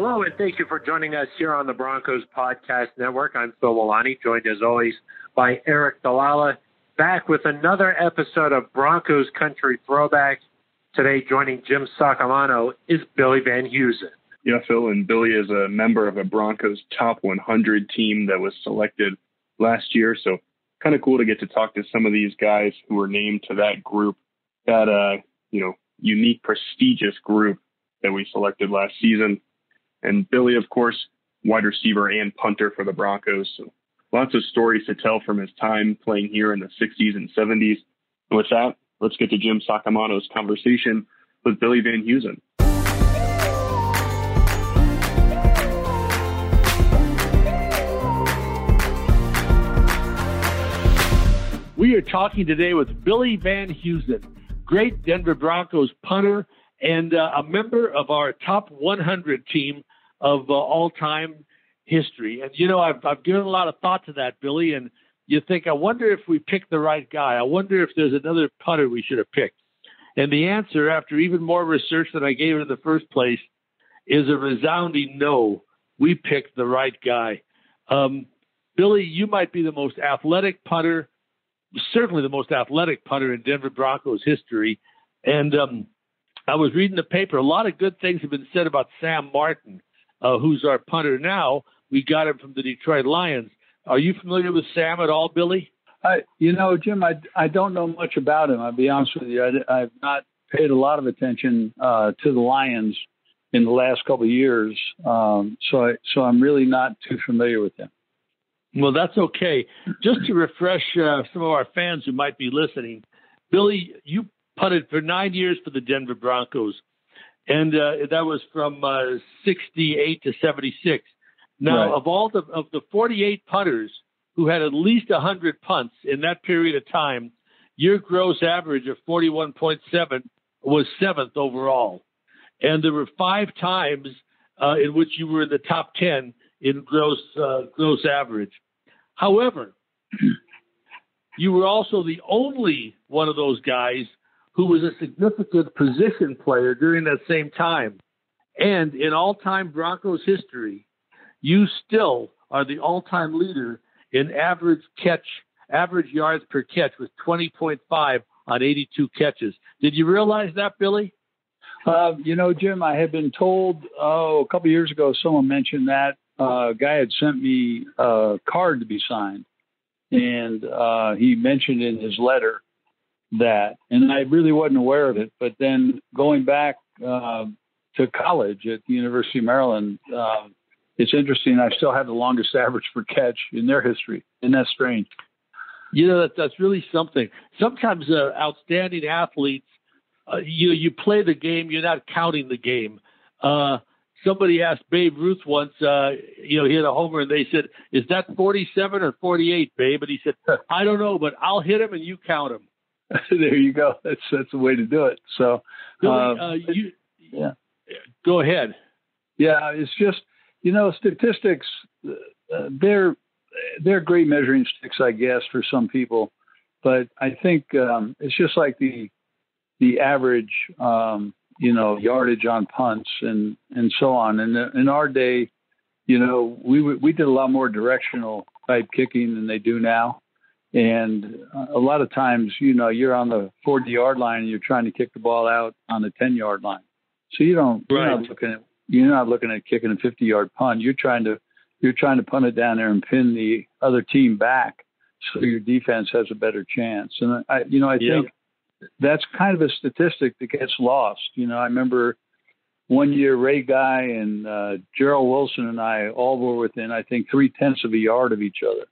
Hello, and thank you for joining us here on the Broncos Podcast Network. I'm Phil Milani, joined as always by Aric DiLalla, back with another episode of Broncos Country Throwback. Today, joining Jim Saccomano is Billy Van Heusen. Yeah, Phil, and Billy is a member of a Broncos top 100 team that was selected last year. So, kind of cool to get to talk to some of these guys who were named to that group, that uh, you know, unique, prestigious group that we selected last season. And Billy, of course, wide receiver and punter for the Broncos. So lots of stories to tell from his time playing here in the 60s and 70s. And with that, let's get to Jim Saccomano's conversation with Billy Van Heusen. We are talking today with Billy Van Heusen, great Denver Broncos punter and uh, a member of our top 100 team of uh, all time history. And, you know, I've, I've given a lot of thought to that, Billy, and you think, I wonder if we picked the right guy. I wonder if there's another punter we should have picked. And the answer, after even more research than I gave it in the first place, is a resounding no. We picked the right guy. Um, Billy, you might be the most athletic punter, certainly the most athletic punter in Denver Broncos history. And um, I was reading the paper. A lot of good things have been said about Sam Martin, uh, who's our punter now. We got him from the Detroit Lions. Are you familiar with Sam at all, Billy? I, you know, Jim, I, I don't know much about him. I'll be honest with you. I, I've not paid a lot of attention uh, to the Lions in the last couple of years, um, so I, so I'm really not too familiar with him. Well, that's okay. Just to refresh uh, some of our fans who might be listening, Billy, you punted for nine years for the Denver Broncos, and uh, that was from uh, 68 to 76. Now, right. of all the of the 48 punters who had at least 100 punts in that period of time, your gross average of 41.7 was seventh overall, and there were five times uh, in which you were in the top 10 in gross uh, gross average. However, you were also the only one of those guys who was a significant position player during that same time. And in all time Broncos history, you still are the all time leader in average catch, average yards per catch with 20.5 on 82 catches. Did you realize that, Billy? Uh, you know, Jim, I had been told oh, a couple years ago, someone mentioned that uh, a guy had sent me a card to be signed. And uh, he mentioned in his letter that, and I really wasn't aware of it. But then going back uh, to college at the University of Maryland, uh, it's interesting. I still have the longest average per catch in their history. Isn't that strange? You know that that's really something. Sometimes uh, outstanding athletes, uh, you you play the game, you're not counting the game. Uh, somebody asked Babe Ruth once, uh, you know, he had a homer, and they said, "Is that 47 or 48, Babe?" And he said, "I don't know, but I'll hit him and you count him." there you go. That's that's the way to do it. So, Billy, uh, uh, you, yeah, go ahead. Yeah, it's just you know statistics. Uh, they're they're great measuring sticks, I guess, for some people, but I think um, it's just like the the average, um, you know, yardage on punts and and so on. And in our day, you know, we we did a lot more directional type kicking than they do now. And a lot of times, you know, you're on the 40 yard line and you're trying to kick the ball out on the 10 yard line. So you don't, right. you're not looking at, you're not looking at kicking a 50 yard punt. You're trying to, you're trying to punt it down there and pin the other team back so your defense has a better chance. And I, you know, I yep. think that's kind of a statistic that gets lost. You know, I remember one year Ray Guy and uh, Jerrel Wilson and I all were within, I think, three tenths of a yard of each other.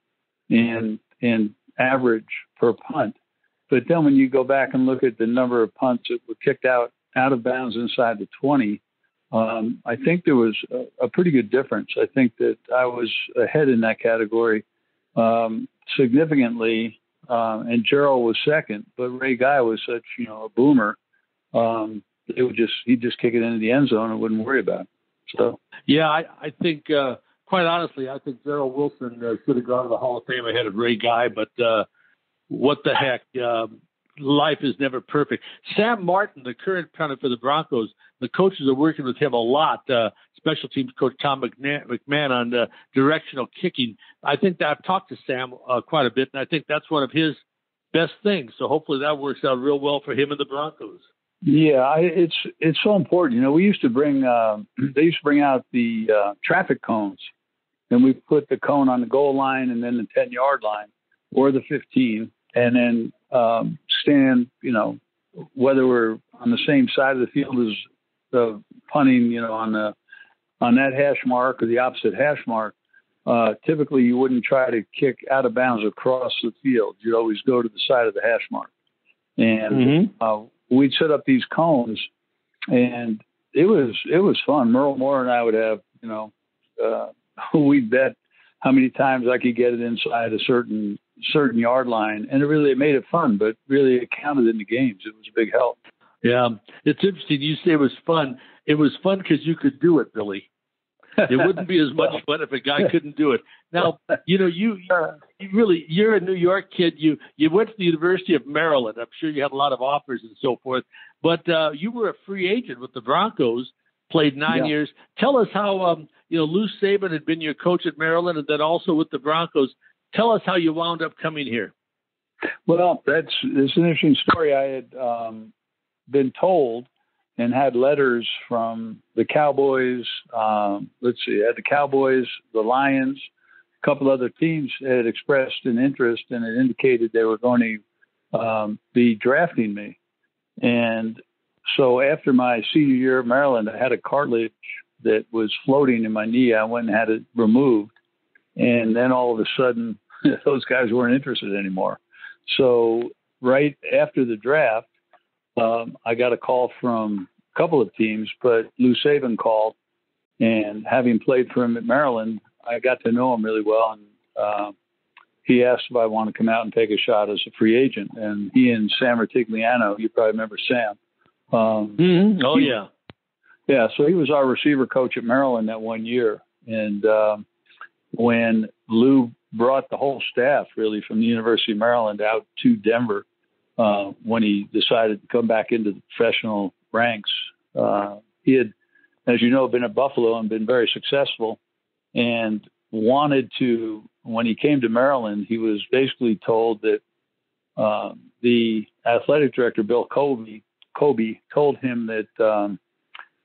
And, and average per punt. But then when you go back and look at the number of punts that were kicked out out of bounds inside the 20, um, I think there was a, a, pretty good difference. I think that I was ahead in that category um, significantly, uh, and Jerrel was second. But Ray Guy was such you know a boomer. Um, it would just he'd just kick it into the end zone and wouldn't worry about it. So yeah, I, I think uh, quite honestly, I think Jerrel Wilson uh, should have gone to the Hall of Fame ahead of Ray Guy, but uh, what the heck? Um, life is never perfect. Sam Martin, the current punter for the Broncos, the coaches are working with him a lot. Uh, special teams coach Tom McMahon on uh, directional kicking. I think that I've talked to Sam uh, quite a bit, and I think that's one of his best things. So hopefully that works out real well for him and the Broncos. Yeah, I, it's it's so important. You know, we used to bring uh, they used to bring out the uh, traffic cones, and we put the cone on the goal line and then the ten yard line or the fifteen, and then um, stand. You know, whether we're on the same side of the field as the punting, you know, on the on that hash mark or the opposite hash mark. Uh, typically, you wouldn't try to kick out of bounds across the field. You'd always go to the side of the hash mark, and mm-hmm. uh, we'd set up these cones, and it was it was fun. Myrel Moore and I would have you know uh, we'd bet how many times I could get it inside a certain certain yard line, and it really it made it fun. But really, it counted in the games. It was a big help. Yeah, it's interesting. You say it was fun. It was fun because you could do it, Billy. It wouldn't be as much fun if a guy couldn't do it. Now, you know, you, you really you're a New York kid. You you went to the University of Maryland. I'm sure you had a lot of offers and so forth. But uh, you were a free agent with the Broncos. Played nine yeah. years. Tell us how um, you know Lou Saban had been your coach at Maryland, and then also with the Broncos. Tell us how you wound up coming here. Well, that's it's an interesting story. I had um, been told and had letters from the Cowboys. Um, let's see, had the Cowboys, the Lions, a couple other teams had expressed an interest and it indicated they were going to um, be drafting me. And so after my senior year at Maryland, I had a cartilage that was floating in my knee. I went and had it removed. And then all of a sudden, those guys weren't interested anymore. So right after the draft, um, I got a call from a couple of teams, but Lou Saban called, and having played for him at Maryland, I got to know him really well, and uh, he asked if I want to come out and take a shot as a free agent. And he and Sam Rutigliano, you probably remember Sam. Um, mm-hmm. Oh he, yeah, yeah. So he was our receiver coach at Maryland that one year, and um, when Lou brought the whole staff really from the University of Maryland out to Denver uh, when he decided to come back into the professional ranks. Uh, he had, as you know, been at Buffalo and been very successful, and wanted to. When he came to Maryland, he was basically told that uh, the athletic director, Bill Cobey, Cobey, told him that um,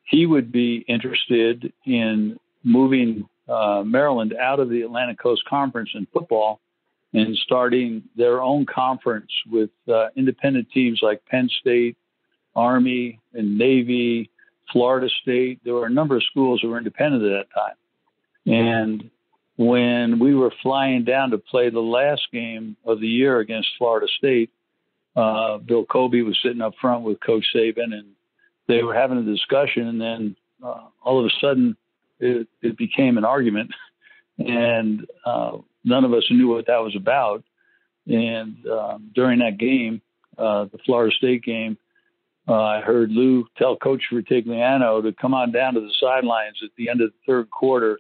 he would be interested in moving uh, Maryland out of the Atlantic Coast Conference in football and starting their own conference with uh, independent teams like Penn State, Army, and Navy, Florida State. There were a number of schools that were independent at that time. And when we were flying down to play the last game of the year against Florida State, uh, Bill Cobey was sitting up front with Coach Saban, and they were having a discussion. And then uh, all of a sudden, it, it became an argument. And uh, none of us knew what that was about. And um, during that game, uh, the Florida State game, uh, I heard Lou tell Coach Rutigliano to come on down to the sidelines at the end of the third quarter.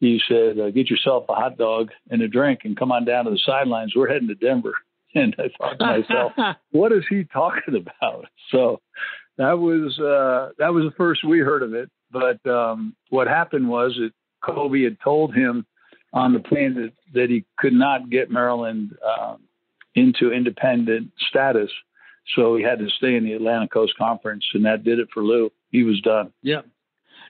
He said, uh, "Get yourself a hot dog and a drink, and come on down to the sidelines. We're heading to Denver." And I thought to myself, "What is he talking about?" So that was uh, that was the first we heard of it. But um, what happened was that Cobey had told him on the plane that, that he could not get Maryland um, into independent status. So he had to stay in the Atlantic Coast Conference, and that did it for Lou. He was done. Yeah.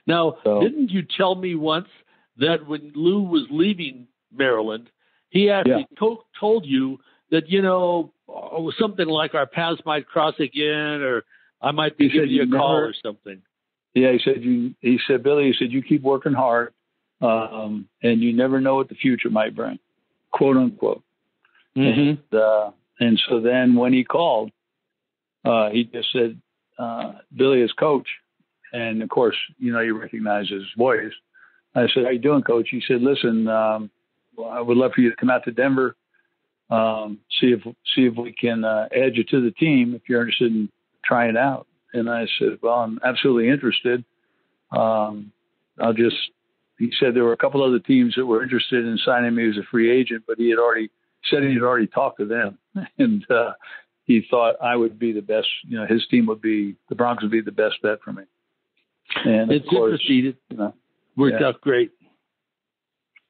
Now, so, didn't you tell me once that when Lou was leaving Maryland, he actually yeah. to- told you that, you know, oh, something like our paths might cross again, or I might be giving you a call or something. Yeah, he said you. He said, Billy. He said you keep working hard um, and you never know what the future might bring, quote unquote. Mm-hmm. And, uh, and so then when he called, uh, he just said, uh, Billy is coach. And of course, you know, you recognize his voice. I said, how you doing, coach? He said, listen, um, well, I would love for you to come out to Denver, um, see if, see if we can, uh, add you to the team if you're interested in trying it out. And I said, well, I'm absolutely interested. Um, I'll just he said there were a couple other teams that were interested in signing me as a free agent, but he had already said he had already talked to them. And uh, he thought I would be the best. You know, his team would be the Broncos would be the best bet for me. And it's of course, interesting. It you know, worked yeah. out great.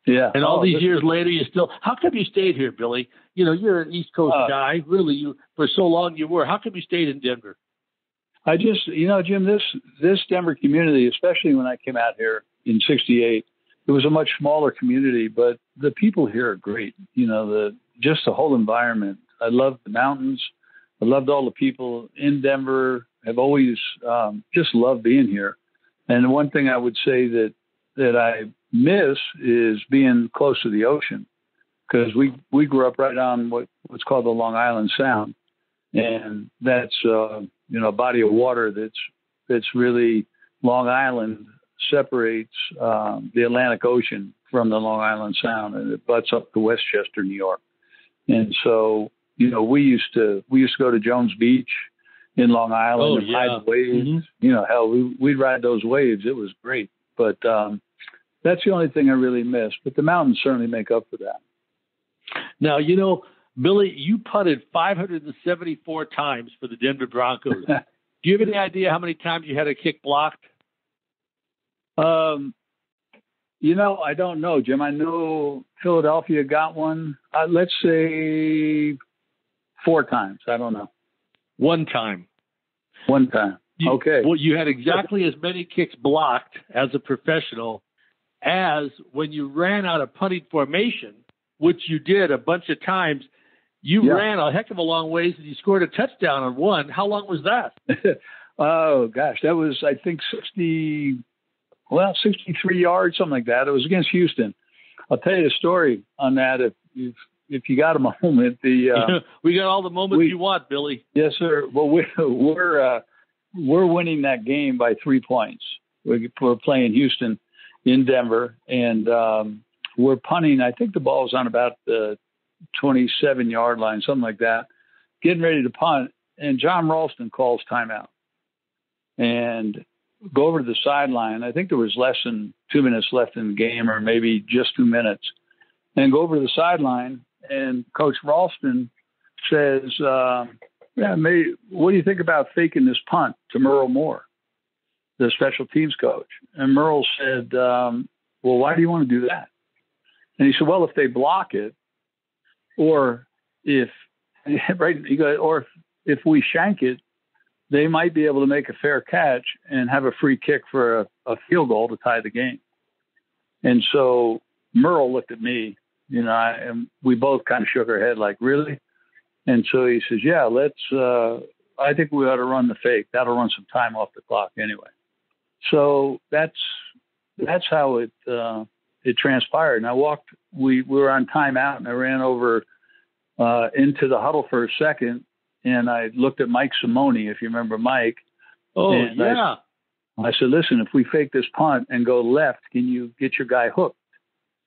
Yeah. And all Oh, these years later, you still. How come you stayed here, Billy? You know, you're an East Coast Uh, guy. Really, you for so long you were. How come you stayed in Denver? I just, you know, Jim, this this Denver community, especially when I came out here in '68, it was a much smaller community, but the people here are great. You know, the just the whole environment. I loved the mountains. I loved all the people in Denver. I've always um, just loved being here. And the one thing I would say that that I miss is being close to the ocean, because we we grew up right on what what's called the Long Island Sound, and that's uh, you know a body of water that's that's really Long Island separates um, the Atlantic Ocean from the Long Island Sound, and it butts up to Westchester, New York. And so, you know, we used to we used to go to Jones Beach in Long Island Oh, and yeah. ride the waves. Mhm. You know, hell, we we'd ride those waves. It was great. But um, that's the only thing I really miss. But the mountains certainly make up for that. Now, you know, Billy, you putted 574 times for the Denver Broncos. Do you have any idea how many times you had a kick blocked? Um, you know, I don't know, Jim. I know Philadelphia got one. Uh, let's say four times. I don't know. One time. One time. You- okay. Well, you had exactly as many kicks blocked as a professional as when you ran out of punting formation, which you did a bunch of times. You Yeah. ran a heck of a long ways and you scored a touchdown on one. How long was that? oh gosh, that was I think sixty, well, sixty-three yards, something like that. It was against Houston. I'll tell you the story on that if if, if you got a moment. The uh, we got all the moments we- you want, Billy. Yes, sir. Well, we, we're uh, we're winning that game by three points. We- We're playing Houston in Denver, and um, we're punting. I think the ball ball's on about the 27 yard line, something like that. Getting ready to punt, and John Ralston calls timeout, and go over to the sideline. I think there was less than two minutes left in the game, or maybe just two minutes, and go over to the sideline. And Coach Ralston says. Um, yeah, maybe, what do you think about faking this punt to Myrel Moore, the special teams coach? And Myrel said, um, Well, why do you want to do that? And he said, Well, if they block it, or if right, goes, or if, if we shank it, they might be able to make a fair catch and have a free kick for a, a field goal to tie the game. And so Myrel looked at me, you know, I, and we both kind of shook our head like, really? And so he says, "Yeah, let's. Uh, I think we ought to run the fake. That'll run some time off the clock anyway." So that's that's how it uh, it transpired. And I walked. We, we were on timeout, and I ran over uh, into the huddle for a second, and I looked at Mike Simone, if you remember Mike. Oh, And I- yeah. I said, "Listen, if we fake this punt and go left, can you get your guy hooked?"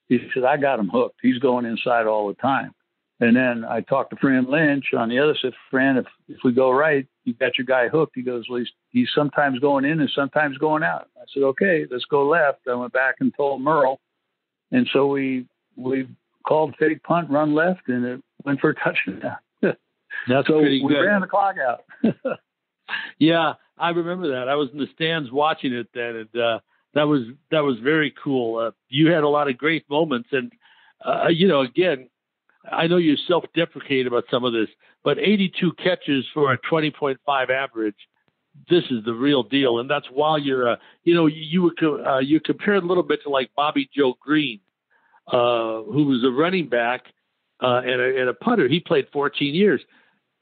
He said, "I got him hooked. He's going inside all the time." And then I talked to Fran Lynch on the other side. Fran, if if we go right, you got your guy hooked. He goes, well, he's, he's sometimes going in and sometimes going out. I said, okay, let's go left. I went back and told Myrel, and so we we called fake punt, run left, and it went for a touchdown. That's so pretty we ran the clock out. Yeah, I remember that. I was in the stands watching it then, and uh, that was that was very cool. Uh, you had a lot of great moments, and uh, you know, again, I know you self-deprecate about some of this, but 82 catches for a 20.5 average. This is the real deal, and that's while you're, uh, you know, you you, uh, you compared a little bit to like Bobby Joe Green, uh, who was a running back uh, and, a, and a punter. He played 14 years.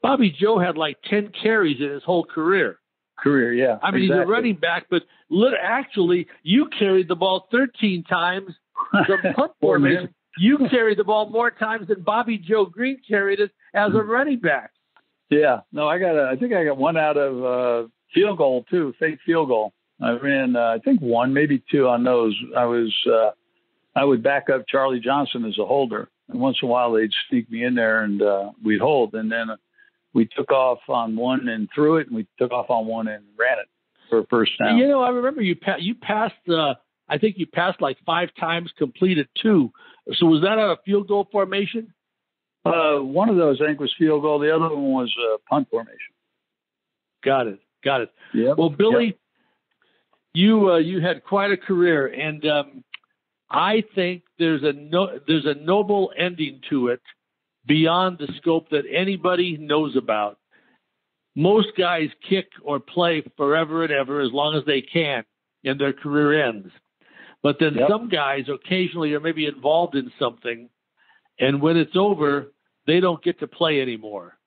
Bobby Joe had like 10 carries in his whole career. Career, yeah. I mean, he's a running back, but lit- actually, you carried the ball 13 times from punt formation. You carried the ball more times than Bobby Joe Green carried it as a running back. Yeah, no, I got. A, I think I got one out of uh, field goal too, fake field goal. I ran, uh, I think one, maybe two on those. I was, uh, I would back up Charlie Johnson as a holder, and once in a while they'd sneak me in there and uh, we'd hold, and then we took off on one and threw it, and we took off on one and ran it for a first down. You know, I remember you pa- you passed. Uh, I think you passed like five times, completed two. So was that a field goal formation? Uh, one of those I think was field goal. The other one was uh, punt formation. Got it. Got it. Yeah. Well, Billy, yep. you uh, you had quite a career, and um, I think there's a no, there's a noble ending to it beyond the scope that anybody knows about. Most guys kick or play forever and ever as long as they can, and their career ends. But then yep. some guys occasionally are maybe involved in something, and when it's over, they don't get to play anymore.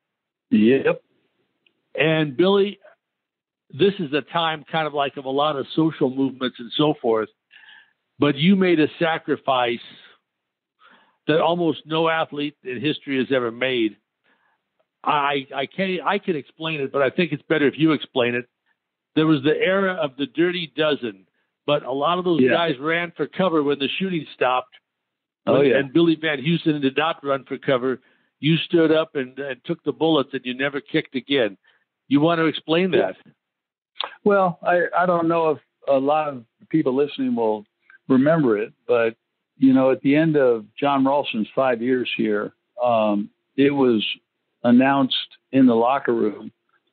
Yep. And Billy, this is a time kind of like of a lot of social movements and so forth, but you made a sacrifice that almost no athlete in history has ever made. I I can I can explain it, but I think it's better if you explain it. There was the era of the dirty dozen, but a lot of those yeah. guys ran for cover when the shooting stopped. Oh yeah. And Billy Van Heusen did not run for cover. You stood up and, and took the bullets, and you never kicked again. You want to explain that? Well, I I don't know if a lot of people listening will remember it, but you know, at the end of John Ralston's five years here, um, it was announced in the locker room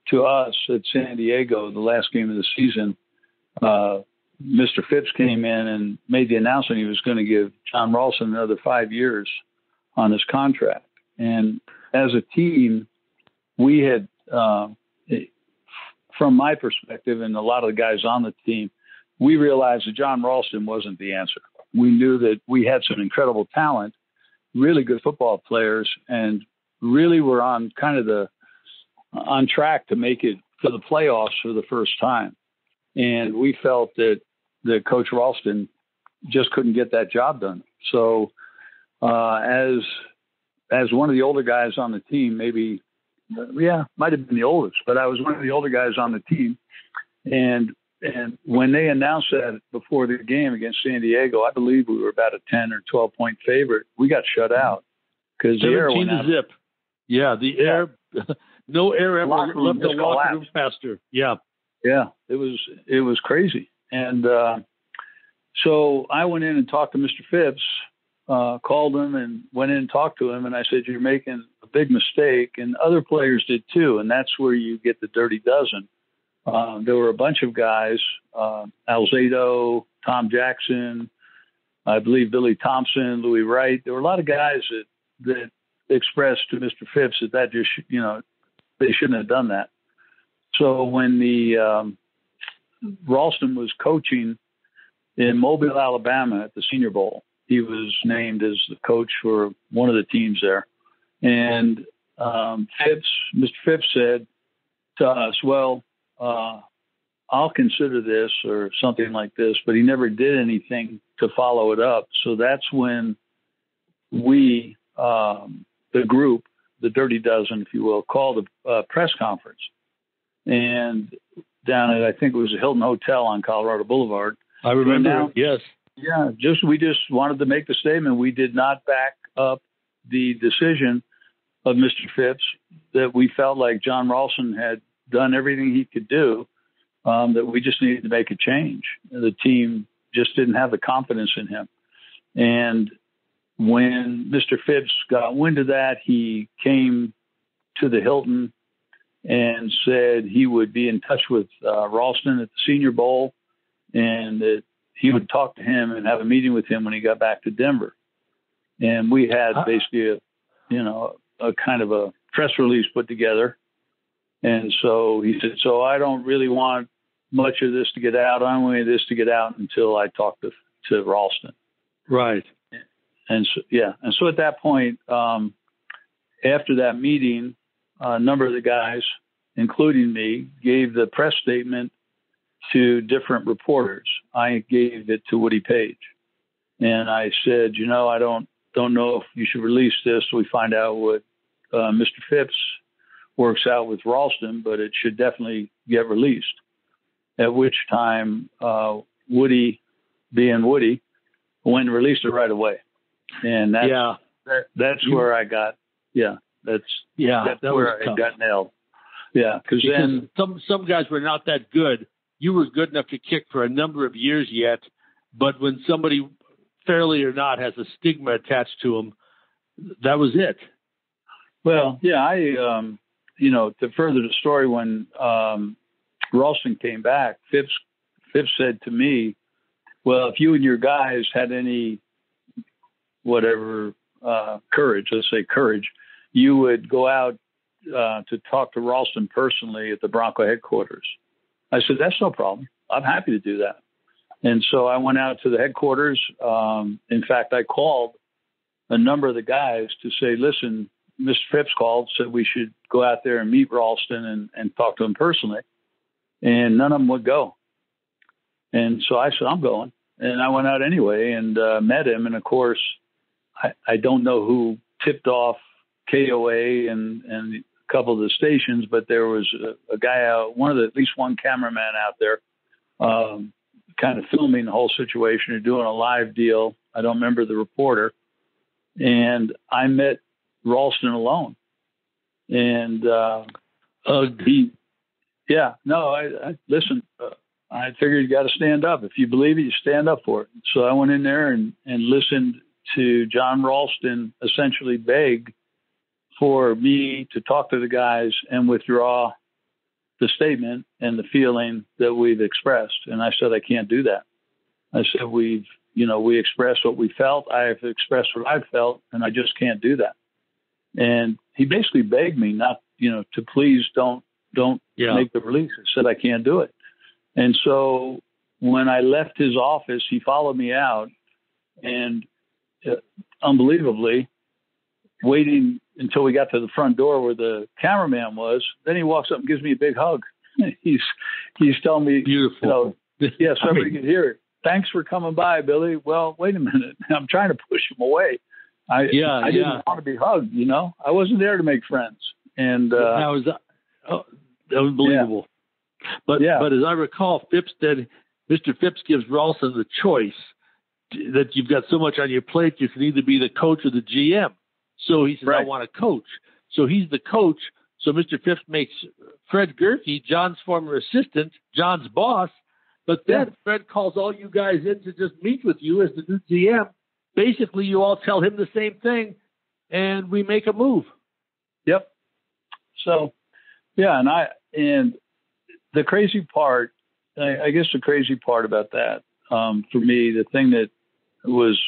to us at San Diego, the last game of the season. Uh, Mr. Phipps came in and made the announcement he was going to give John Ralston another five years on his contract. And as a team, we had, uh, from my perspective, and a lot of the guys on the team, we realized that John Ralston wasn't the answer we knew that we had some incredible talent, really good football players, and really were on kind of the on track to make it to the playoffs for the first time. And we felt that that Coach Ralston just couldn't get that job done. So uh, as as one of the older guys on the team, maybe yeah, might have been the oldest, but I was one of the older guys on the team, and and when they announced that before the game against San Diego, I believe we were about a 10 or 12 point favorite. We got shut out because the air went out. zip. Yeah, the yeah. air, no air ever left the locker room faster. Yeah. Yeah, it was it was crazy, and uh, so I went in and talked to Mr. Phipps, uh, called him and went in and talked to him, and I said, "You're making a big mistake," and other players did too, and that's where you get the dirty dozen uh, there were a bunch of guys, uh, Alzado, Tom Jackson, I believe Billy Thompson, Louis Wright. There were a lot of guys that, that expressed to Mr. Phipps that that just, you know, they shouldn't have done that. So when the um, Ralston was coaching in Mobile, Alabama at the Senior Bowl, he was named as the coach for one of the teams there. And um, Phipps, Mr. Phipps said to us, well, uh, I'll consider this or something like this, but he never did anything to follow it up. So that's when we, um, the group, the Dirty Dozen, if you will, called a, a press conference. And down at, I think it was a Hilton Hotel on Colorado Boulevard. I remember, yes. Yeah, just we just wanted to make the statement. We did not back up the decision of Mr. Phipps that we felt like John Ralston had done everything he could do. Um, that we just needed to make a change. The team just didn't have the confidence in him. And when Mr. Phipps got wind of that, he came to the Hilton and said he would be in touch with uh, Ralston at the Senior Bowl and that he would talk to him and have a meeting with him when he got back to Denver. And we had uh-huh. basically a, you know, a kind of a press release put together and so he said, so I don't really want much of this to get out. I don't want this to get out until I talk to, to Ralston. Right. And so, yeah. And so at that point, um, after that meeting, a number of the guys, including me, gave the press statement to different reporters. I gave it to Woody Paige, And I said, you know, I don't don't know if you should release this. We find out what uh, Mr. Phipps works out with Ralston, but it should definitely get released. At which time, uh, Woody, being Woody, went and released it right away. And that's, yeah. That, that's where I got, yeah, that's, yeah, that's that where I got nailed. Yeah. Cause because then some, some guys were not that good. You were good enough to kick for a number of years yet. But when somebody, fairly or not, has a stigma attached to them, that was it. Well, yeah, I, um, you know, to further the story, when um, Ralston came back, Phipps, Phipps said to me, "Well, if you and your guys had any, whatever uh, courage, let's say courage, you would go out uh, to talk to Ralston personally at the Bronco headquarters." I said, "That's no problem. I'm happy to do that." And so I went out to the headquarters. Um, in fact, I called a number of the guys to say, listen, Mr. Phipps called, said we should go out there and meet Ralston and, and talk to him personally. And none of them would go. And so I said, I'm going. And I went out anyway and uh, met him. And of course, I, I don't know who tipped off KOA and, and a couple of the stations, but there was a, a guy out, one of the, at least one cameraman out there, um, kind of filming the whole situation or doing a live deal. I don't remember the reporter. And I met Ralston alone. And uh, uh, he, yeah, no, I, I listen. Uh, I figured you got to stand up. If you believe it, you stand up for it. So I went in there and, and listened to John Ralston essentially beg for me to talk to the guys and withdraw the statement and the feeling that we've expressed. And I said, I can't do that. I said, we've, you know, we expressed what we felt. I have expressed what I felt, and I just can't do that. And he basically begged me not, you know, to please don't, don't yeah. make the release. I said, I can't do it. And so when I left his office, he followed me out and uh, unbelievably waiting until we got to the front door where the cameraman was. Then he walks up and gives me a big hug. he's he's telling me, beautiful. You know, yeah, somebody I mean, could hear it. Thanks for coming by, Billy. Well, wait a minute. I'm trying to push him away. I yeah, I didn't yeah. want to be hugged. You know, I wasn't there to make friends. And uh, that was oh, unbelievable. Yeah. But yeah. but as I recall, Phipps said, Mr. Phipps gives Ralston the choice that you've got so much on your plate. You can either be the coach or the GM. So he says, right. I want to coach. So he's the coach. So Mr. Phipps makes Fred Gehrke, John's former assistant, John's boss. But then yeah. Fred calls all you guys in to just meet with you as the new GM. Basically, you all tell him the same thing, and we make a move. Yep. So, yeah, and I and the crazy part, I, I guess the crazy part about that um, for me, the thing that was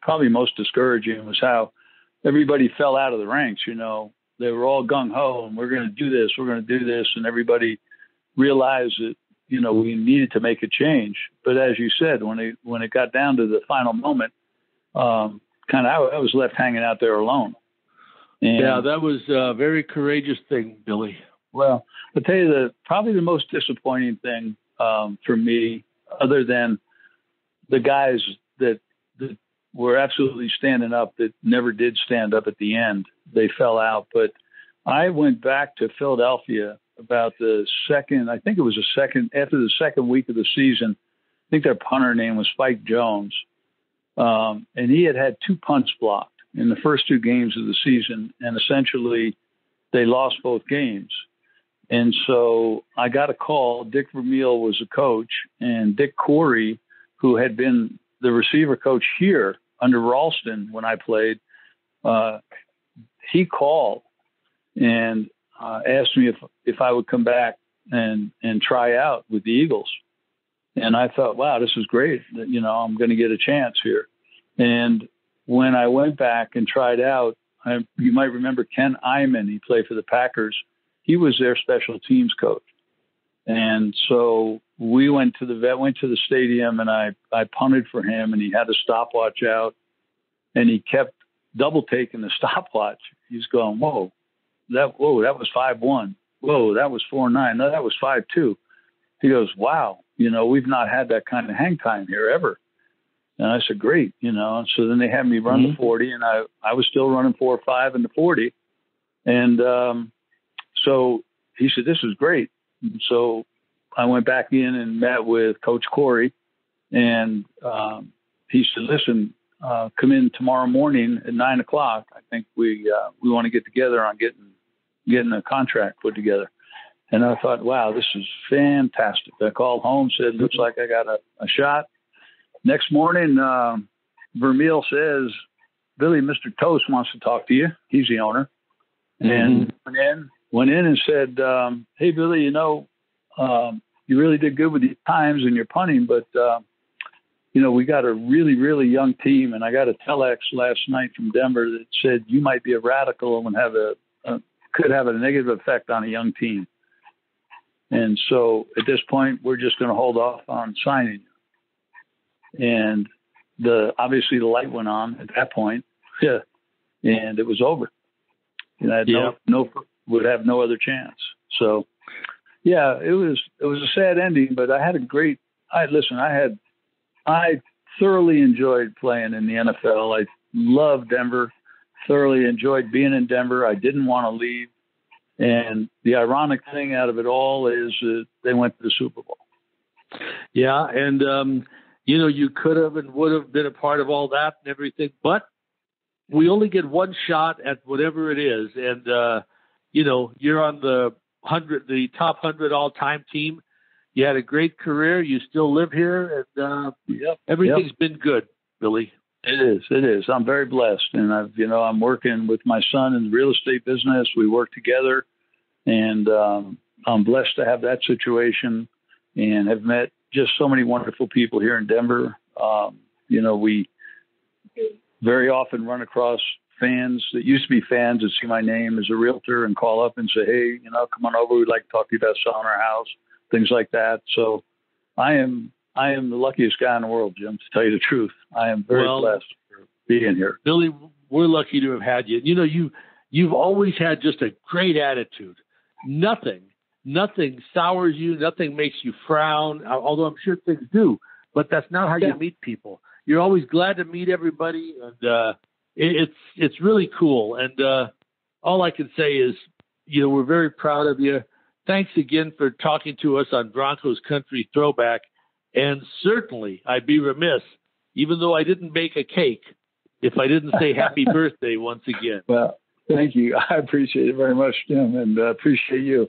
probably most discouraging was how everybody fell out of the ranks. You know, they were all gung ho, and we're going to do this, we're going to do this, and everybody realized that you know we needed to make a change. But as you said, when it when it got down to the final moment, um, kind of I, I was left hanging out there alone. And, yeah, that was a very courageous thing, Billy. Well, I'll tell you the probably the most disappointing thing um, for me, other than the guys that that were absolutely standing up that never did stand up at the end. They fell out. But I went back to Philadelphia about the second, I think it was the second, after the second week of the season. I think their punter name was Spike Jones. Um, and he had had two punts blocked in the first two games of the season. And essentially, they lost both games. And so I got a call. Dick Vermeil was a coach, and Dick Coury, who had been the receiver coach here, under Ralston when I played, uh, he called and uh, asked me if if I would come back and and try out with the Eagles. And I thought, wow, this is great. You know, I'm going to get a chance here. And when I went back and tried out, I, you might remember Ken Iman. He played for the Packers. He was their special teams coach. And so we went to the vet, went to the stadium, and I I punted for him, and he had a stopwatch out, and he kept double taking the stopwatch. He's going, whoa, that whoa, that was five one. Whoa, that was four nine. No, that was five two. He goes, wow, you know, we've not had that kind of hang time here ever. And I said, great, you know. And So then they had me run mm-hmm. the 40, and I I was still running four five in the 40, and um, so he said, this is great. So I went back in and met with Coach Coury, and um, he said, "Listen, uh, come in tomorrow morning at nine o'clock. I think we uh, we want to get together on getting getting a contract put together." And I thought, "Wow, this is fantastic." I called home, said, "Looks like I got a, a shot." Next morning, uh, Vermeil says, "Billy, Mr. Tose wants to talk to you. He's the owner." and mm-hmm. went in went in and said, um, "Hey Billy, you know, um, you really did good with your times and your punting, but uh, you know we got a really really young team, and I got a telex last night from Denver that said you might be a radical and have a, a could have a negative effect on a young team." And so at this point, we're just going to hold off on signing you. And the obviously the light went on at that point, yeah, and it was over. And I had yeah. no no would have no other chance. So yeah, it was it was a sad ending, but I had a great. I listen. I had I thoroughly enjoyed playing in the NFL. I loved Denver. Thoroughly enjoyed being in Denver. I didn't want to leave. And the ironic thing out of it all is that they went to the Super Bowl. Yeah, and um, you know you could have and would have been a part of all that and everything, but we only get one shot at whatever it is, and uh, you know you're on the hundred, the top hundred all-time team. You had a great career. You still live here, and uh, yep, everything's yep. been good, Billy. It is. It is. I'm very blessed, and I've you know I'm working with my son in the real estate business. We work together, and um, I'm blessed to have that situation, and have met just so many wonderful people here in Denver. Um, you know, we very often run across fans that used to be fans that see my name as a realtor and call up and say, "Hey, you know, come on over. We'd like to talk to you about selling our house." Things like that. So, I am I am the luckiest guy in the world, Jim. To tell you the truth, I am very well, blessed for being here. Billy, we're lucky to have had you. You know, you you've always had just a great attitude. Nothing, nothing sours you. Nothing makes you frown. Although I'm sure things do, but that's not how yeah. you meet people. You're always glad to meet everybody, and uh, it's it's really cool. And uh, all I can say is, you know, we're very proud of you. Thanks again for talking to us on Broncos Country Throwback. And certainly, I'd be remiss, even though I didn't bake a cake, if I didn't say happy birthday once again. Well, thank you. I appreciate it very much, Jim, and uh, appreciate you.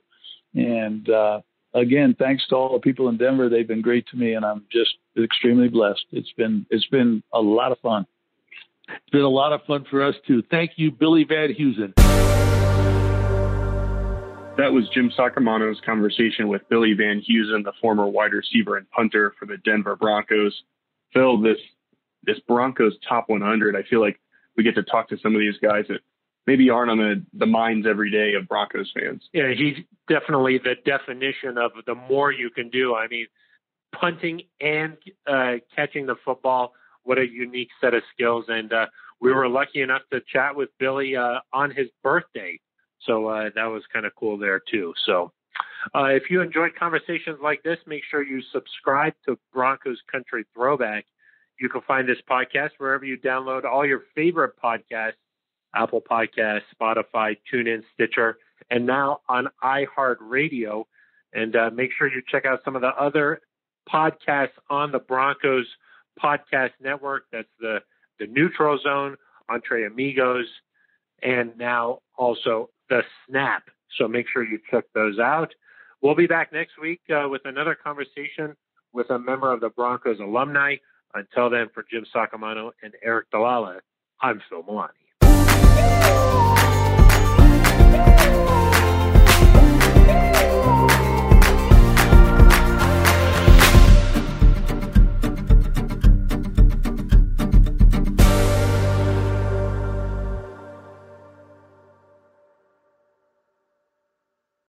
And uh, again, thanks to all the people in Denver. They've been great to me, and I'm just extremely blessed. It's been it's been a lot of fun. It's been a lot of fun for us too. Thank you, Billy Van Heusen. That was Jim Saccomano's conversation with Billy Van Heusen, the former wide receiver and punter for the Denver Broncos. Phil, this this Broncos top 100, I feel like we get to talk to some of these guys that maybe aren't on the, the minds every day of Broncos fans. Yeah, he's definitely the definition of the more you can do. I mean, punting and uh, catching the football, what a unique set of skills. And uh, we were lucky enough to chat with Billy uh, on his birthday so uh, that was kind of cool there too. So uh, if you enjoyed conversations like this, make sure you subscribe to Broncos Country Throwback. You can find this podcast wherever you download all your favorite podcasts Apple Podcasts, Spotify, TuneIn, Stitcher, and now on iHeartRadio. And uh, make sure you check out some of the other podcasts on the Broncos Podcast Network. That's the, the Neutral Zone, Entre Amigos, and now also the snap. So make sure you check those out. We'll be back next week uh, with another conversation with a member of the Broncos alumni. Until then, for Jim Saccomano and Aric DiLalla, I'm Phil Milani.